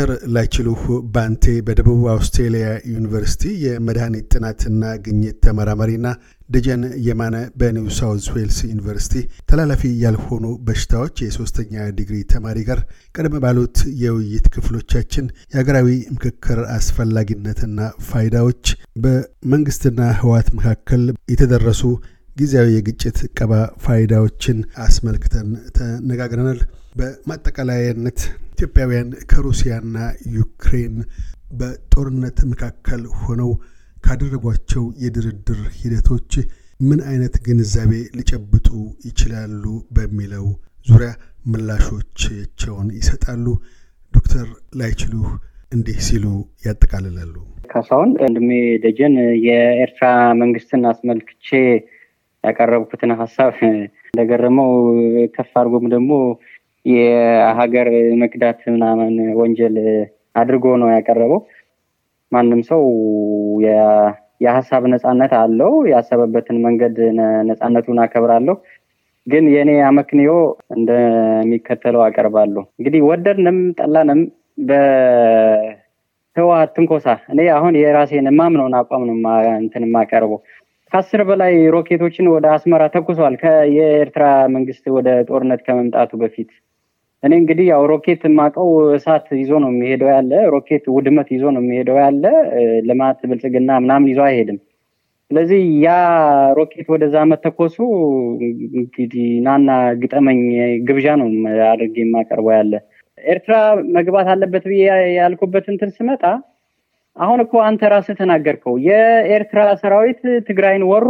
ዶክተር ላይችሉህ ባንቴ በደቡብ አውስትሬሊያ ዩኒቨርሲቲ የመድኃኒት ጥናትና ግኝት ተመራማሪና ደጀን የማነ በኒው ሳውዝ ዌልስ ዩኒቨርሲቲ ተላላፊ ያልሆኑ በሽታዎች የሶስተኛ ዲግሪ ተማሪ ጋር ቀደም ባሉት የውይይት ክፍሎቻችን የሀገራዊ ምክክር አስፈላጊነትና ፋይዳዎች፣ በመንግስትና ህወሓት መካከል የተደረሱ ጊዜያዊ የግጭት ቀባ ፋይዳዎችን አስመልክተን ተነጋግረናል። በማጠቃለያነት ኢትዮጵያውያን ከሩሲያና ዩክሬን በጦርነት መካከል ሆነው ካደረጓቸው የድርድር ሂደቶች ምን አይነት ግንዛቤ ሊጨብጡ ይችላሉ በሚለው ዙሪያ ምላሾቻቸውን ይሰጣሉ። ዶክተር ላይችሉህ እንዲህ ሲሉ ያጠቃልላሉ። ካሳሁን ወንድሜ ደጀን የኤርትራ መንግስትን አስመልክቼ ያቀረብኩትን ሀሳብ እንደገረመው ከፍ አድርጎም ደግሞ የሀገር መክዳት ምናምን ወንጀል አድርጎ ነው ያቀረበው። ማንም ሰው የሀሳብ ነፃነት አለው። ያሰበበትን መንገድ ነፃነቱን አከብራለሁ። ግን የእኔ አመክንዮ እንደሚከተለው አቀርባለሁ። እንግዲህ ወደድንም ጠላንም በህወሓት ትንኮሳ እኔ አሁን የራሴን የማምነውን አቋም ነው እንትን የማቀርበው ከአስር በላይ ሮኬቶችን ወደ አስመራ ተኩሷል። የኤርትራ መንግስት ወደ ጦርነት ከመምጣቱ በፊት እኔ እንግዲህ ያው ሮኬት የማውቀው እሳት ይዞ ነው የሚሄደው ያለ ሮኬት ውድመት ይዞ ነው የሚሄደው ያለ ልማት፣ ብልጽግና ምናምን ይዞ አይሄድም። ስለዚህ ያ ሮኬት ወደዛ መተኮሱ እንግዲህ ናና ግጠመኝ ግብዣ ነው አድርጌ የማቀርበው ያለ ኤርትራ መግባት አለበት ብዬ ያልኩበት እንትን ስመጣ አሁን እኮ አንተ ራስህ ተናገርከው። የኤርትራ ሰራዊት ትግራይን ወሮ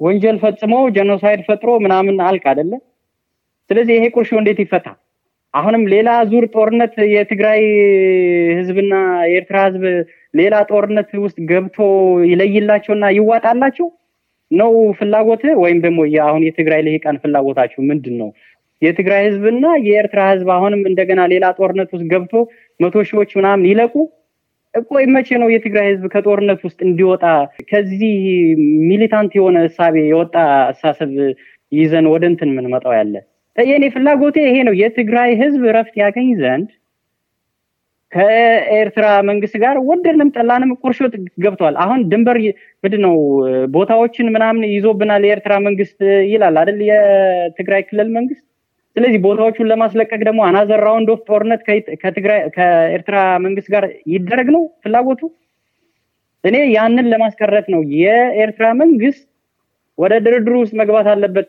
ወንጀል ፈጽሞ ጀኖሳይድ ፈጥሮ ምናምን አልክ አይደለ? ስለዚህ ይሄ ቁርሾ እንዴት ይፈታ? አሁንም ሌላ ዙር ጦርነት የትግራይ ህዝብና የኤርትራ ህዝብ ሌላ ጦርነት ውስጥ ገብቶ ይለይላቸውና ይዋጣላቸው ነው ፍላጎት? ወይም ደግሞ አሁን የትግራይ ልሂቃን ፍላጎታቸው ምንድን ነው? የትግራይ ህዝብና የኤርትራ ህዝብ አሁንም እንደገና ሌላ ጦርነት ውስጥ ገብቶ መቶ ሺዎች ምናምን ይለቁ ቆይ መቼ ነው የትግራይ ህዝብ ከጦርነት ውስጥ እንዲወጣ ከዚህ ሚሊታንት የሆነ እሳቤ የወጣ አሳሰብ ይዘን ወደ እንትን የምንመጣው ያለ? የኔ ፍላጎቴ ይሄ ነው። የትግራይ ህዝብ እረፍት ያገኝ ዘንድ ከኤርትራ መንግስት ጋር ወደድንም ጠላንም ቁርሾ ገብቷል። አሁን ድንበር ምንድን ነው ቦታዎችን ምናምን ይዞብናል የኤርትራ መንግስት ይላል አይደል? የትግራይ ክልል መንግስት ስለዚህ ቦታዎቹን ለማስለቀቅ ደግሞ another round of ጦርነት ከትግራይ ከኤርትራ መንግስት ጋር ይደረግ ነው ፍላጎቱ። እኔ ያንን ለማስቀረት ነው የኤርትራ መንግስት ወደ ድርድሩ ውስጥ መግባት አለበት።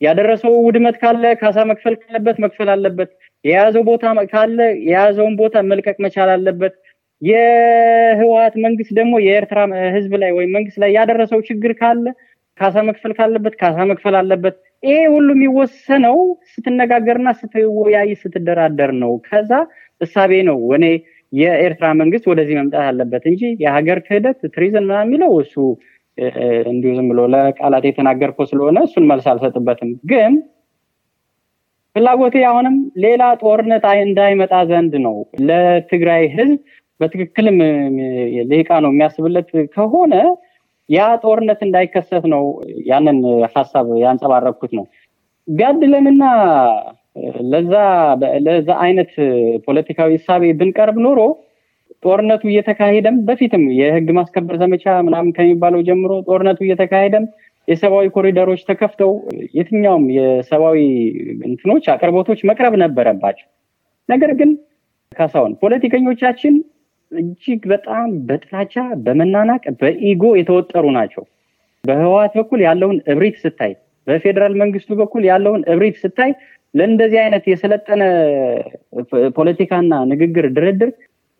ያደረሰው ውድመት ካለ ካሳ መክፈል ካለበት መክፈል አለበት። የያዘው ቦታ ካለ የያዘውን ቦታ መልቀቅ መቻል አለበት። የህወሓት መንግስት ደግሞ የኤርትራ ህዝብ ላይ ወይም መንግስት ላይ ያደረሰው ችግር ካለ ካሳ መክፈል ካለበት ካሳ መክፈል አለበት። ይሄ ሁሉ የሚወሰነው ስትነጋገርና ስትወያይ ስትደራደር ነው። ከዛ እሳቤ ነው እኔ የኤርትራ መንግስት ወደዚህ መምጣት አለበት እንጂ የሀገር ክህደት ትሪዝን የሚለው እሱ እንዲሁ ዝም ብሎ ለቃላት የተናገርከው ስለሆነ እሱን መልስ አልሰጥበትም። ግን ፍላጎቴ አሁንም ሌላ ጦርነት እንዳይመጣ ዘንድ ነው። ለትግራይ ህዝብ በትክክልም ልሂቃ ነው የሚያስብለት ከሆነ ያ ጦርነት እንዳይከሰት ነው ያንን ሀሳብ ያንጸባረኩት ነው። ቢያድለንና ለዛ ለዛ አይነት ፖለቲካዊ እሳቤ ብንቀርብ ኖሮ ጦርነቱ እየተካሄደም በፊትም የህግ ማስከበር ዘመቻ ምናምን ከሚባለው ጀምሮ ጦርነቱ እየተካሄደም የሰብአዊ ኮሪደሮች ተከፍተው የትኛውም የሰብአዊ እንትኖች አቅርቦቶች መቅረብ ነበረባቸው። ነገር ግን ካሳሁን ፖለቲከኞቻችን እጅግ በጣም በጥላቻ በመናናቅ በኢጎ የተወጠሩ ናቸው። በህወሓት በኩል ያለውን እብሪት ስታይ፣ በፌዴራል መንግስቱ በኩል ያለውን እብሪት ስታይ ለእንደዚህ አይነት የሰለጠነ ፖለቲካና ንግግር ድርድር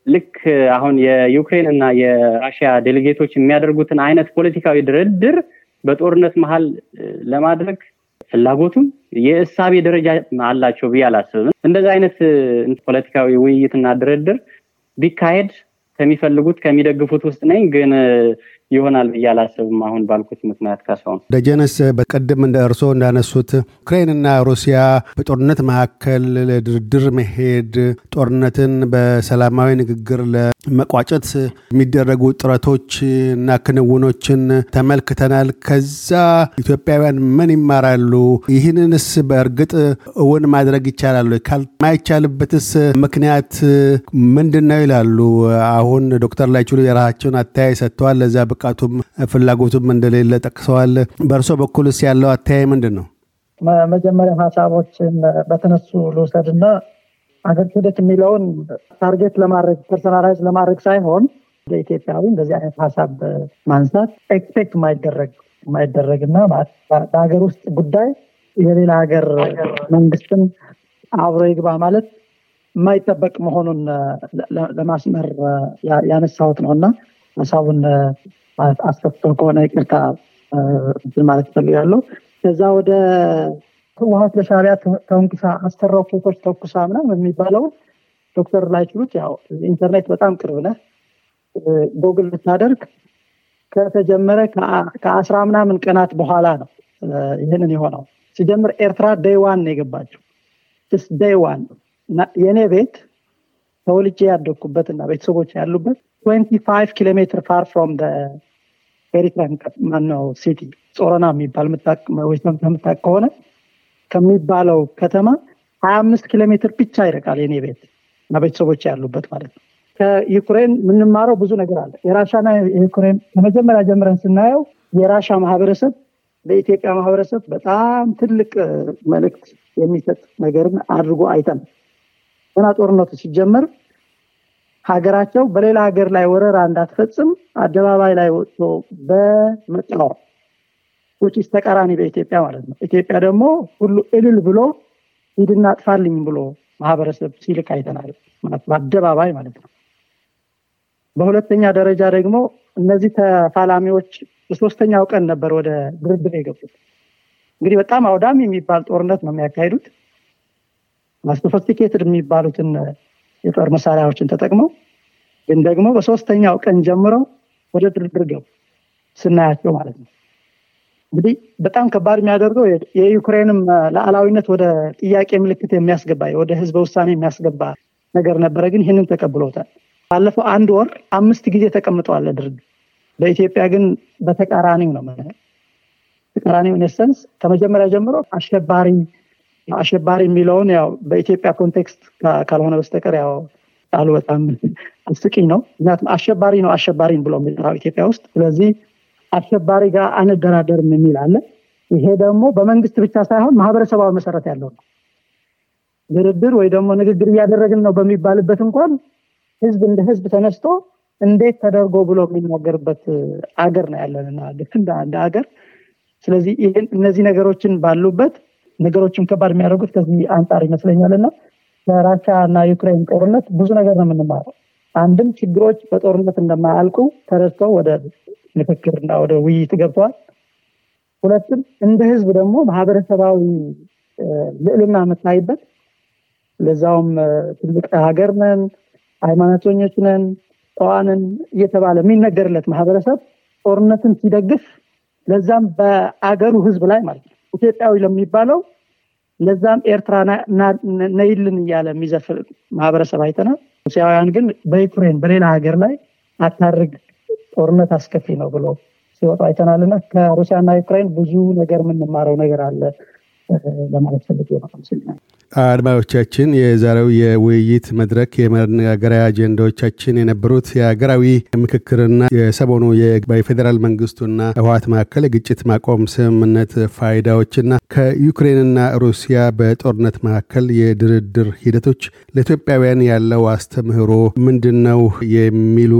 ልክ አሁን የዩክሬን እና የራሽያ ዴሌጌቶች የሚያደርጉትን አይነት ፖለቲካዊ ድርድር በጦርነት መሀል ለማድረግ ፍላጎቱም የእሳቤ ደረጃ አላቸው ብዬ አላስብም። እንደዚህ አይነት ፖለቲካዊ ውይይትና ድርድር ቢካሄድ ከሚፈልጉት ከሚደግፉት ውስጥ ነኝ። ግን ይሆናል ብዬ አላስብም። አሁን ባልኩት ምክንያት ካሳሁን ደጀነስ በቀደም እንደ እርስዎ እንዳነሱት ዩክሬንና ሩሲያ በጦርነት መካከል ለድርድር መሄድ ጦርነትን በሰላማዊ ንግግር ለመቋጨት የሚደረጉ ጥረቶች እና ክንውኖችን ተመልክተናል። ከዛ ኢትዮጵያውያን ምን ይማራሉ? ይህንንስ በእርግጥ እውን ማድረግ ይቻላሉ? ካልማይቻልበትስ ምክንያት ምንድን ነው ይላሉ? አሁን ዶክተር ላይችሉ የራሳቸውን አተያይ ሰጥተዋል። ለዛ ብቃቱም ፍላጎቱም እንደሌለ ጠቅሰዋል። በእርሶ በኩልስ ያለው አተያይ ምንድን ነው? መጀመሪያ ሀሳቦችን በተነሱ ልውሰድና አገር ክህደት የሚለውን target ለማድረግ personalize ለማድረግ ሳይሆን ለኢትዮጵያዊ እንደዚህ አይነት ሀሳብ ማንሳት expect ማይደረግ ማይደረግ እና በሀገር ውስጥ ጉዳይ የሌላ ሀገር መንግስትን አብሮ ይግባ ማለት የማይጠበቅ መሆኑን ለማስመር ያነሳሁት ነው እና ሀሳቡን አስከፍቶ ከሆነ ይቅርታ ማለት ይፈልጋለሁ። ከዛ ወደ ህወሀት ለሻዕቢያ ተንኩሳ አስፈራው ፎቶች ተኩሳ ምናምን የሚባለውን ዶክተር ላይችሉህ ያው ኢንተርኔት በጣም ቅርብ ነህ ጎግል ብታደርግ ከተጀመረ ከአስራ ምናምን ቀናት በኋላ ነው ይህንን የሆነው። ሲጀምር ኤርትራ day one ነው የገባቸው since day one የእኔ ቤት ተወልጄ ያደግኩበት እና ቤተሰቦች ያሉበት twenty five kilometer far from ኤሪትራን ማነው ሲቲ ጾረና የሚባል ከምታቅ ከሆነ ከሚባለው ከተማ ሀያ አምስት ኪሎ ሜትር ብቻ ይርቃል የኔ ቤት እና ቤተሰቦች ያሉበት ማለት ነው። ከዩክሬን የምንማረው ብዙ ነገር አለ። የራሻና የዩክሬን ከመጀመሪያ ጀምረን ስናየው የራሻ ማህበረሰብ ለኢትዮጵያ ማህበረሰብ በጣም ትልቅ መልእክት የሚሰጥ ነገርን አድርጎ አይተን ገና ጦርነቱ ሲጀመር ሀገራቸው በሌላ ሀገር ላይ ወረራ እንዳትፈጽም አደባባይ ላይ ወጥቶ በመቃወም ውጭ ተቃራኒ በኢትዮጵያ ማለት ነው። ኢትዮጵያ ደግሞ ሁሉ እልል ብሎ ሂድና አጥፋልኝ ብሎ ማህበረሰብ ሲልክ አይተናል። በአደባባይ ማለት ነው። በሁለተኛ ደረጃ ደግሞ እነዚህ ተፋላሚዎች በሶስተኛው ቀን ነበር ወደ ድርድር የገቡት። እንግዲህ በጣም አውዳሚ የሚባል ጦርነት ነው የሚያካሂዱት። sophisticated የሚባሉትን የጦር መሳሪያዎችን ተጠቅመው ግን ደግሞ በሶስተኛው ቀን ጀምረው ወደ ድርድር ገቡ ስናያቸው ማለት ነው። እንግዲህ በጣም ከባድ የሚያደርገው የዩክሬንም ሉዓላዊነት ወደ ጥያቄ ምልክት የሚያስገባ ወደ ህዝበ ውሳኔ የሚያስገባ ነገር ነበረ። ግን ይህንን ተቀብሎታል። ባለፈው አንድ ወር አምስት ጊዜ ተቀምጠዋል ለድርድር። በኢትዮጵያ ግን በተቃራኒው ነው ተቃራኒው ነው since ከመጀመሪያ ጀምሮ አሸባሪ አሸባሪ የሚለውን ያው በኢትዮጵያ context ካልሆነ በስተቀር ያው ቃሉ በጣም አስቂኝ ነው። ምክንያቱም አሸባሪ ነው አሸባሪን ብሎ የሚጠራው ኢትዮጵያ ውስጥ። ስለዚህ አሸባሪ ጋር አንደራደርም የሚል አለ። ይሄ ደግሞ በመንግስት ብቻ ሳይሆን ማህበረሰባዊ መሰረት ያለው ነው። ድርድር ወይ ደግሞ ንግግር እያደረግን ነው በሚባልበት እንኳን ህዝብ እንደ ህዝብ ተነስቶ እንዴት ተደርጎ ብሎ የሚናገርበት አገር ነው ያለንና እንደ ሀገር። ስለዚህ እነዚህ ነገሮችን ባሉበት ነገሮችን ከባድ የሚያደርጉት ከዚህ አንጻር ይመስለኛል እና ከራሻ እና ዩክሬን ጦርነት ብዙ ነገር ነው የምንማረው። አንድም ችግሮች በጦርነት እንደማያልቁ ተረድተው ወደ ምክክር እና ወደ ውይይት ገብተዋል። ሁለትም እንደ ህዝብ ደግሞ ማህበረሰባዊ ልዕልና የምታይበት ለዛውም ትልቅ ሀገር ነን፣ ሃይማኖተኞች ነን፣ ጠዋንን እየተባለ የሚነገርለት ማህበረሰብ ጦርነትን ሲደግፍ ለዛም በአገሩ ህዝብ ላይ ማለት ነው ኢትዮጵያዊ ለሚባለው ለዛም ኤርትራ ነይልን እያለ የሚዘፍር ማህበረሰብ አይተናል። ሩሲያውያን ግን በዩክሬን በሌላ ሀገር ላይ አታርግ ጦርነት አስከፊ ነው ብሎ ሲወጡ አይተናል ከሩሲያና ዩክሬን ብዙ ነገር የምንማረው ነገር አለ ለማለት ፈልጌ ነው። አድማጮቻችን፣ የዛሬው የውይይት መድረክ የመነጋገሪያ አጀንዳዎቻችን የነበሩት የሀገራዊ ምክክርና የሰሞኑ በፌዴራል መንግስቱና ህወሓት መካከል የግጭት ማቆም ስምምነት ፋይዳዎችና ከዩክሬንና ሩሲያ በጦርነት መካከል የድርድር ሂደቶች ለኢትዮጵያውያን ያለው አስተምህሮ ምንድን ነው የሚሉ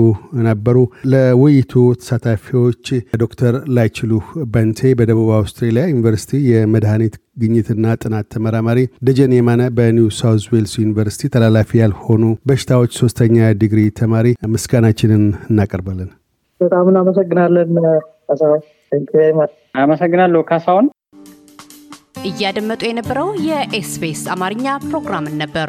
ነበሩ። ለውይይቱ ተሳታፊዎች ዶክተር ላይችሉ በንቴ በደቡብ አውስትሬሊያ ዩኒቨርሲቲ የመድኃኒት ግኝትና ጥናት ተመራማሪ፣ ደጀን የማነ በኒው ሳውዝ ዌልስ ዩኒቨርሲቲ ተላላፊ ያልሆኑ በሽታዎች ሶስተኛ ዲግሪ ተማሪ ምስጋናችንን እናቀርባለን። በጣም እናመሰግናለን። አመሰግናለሁ ካሳሁን። እያደመጡ የነበረው የኤስቢኤስ አማርኛ ፕሮግራምን ነበር።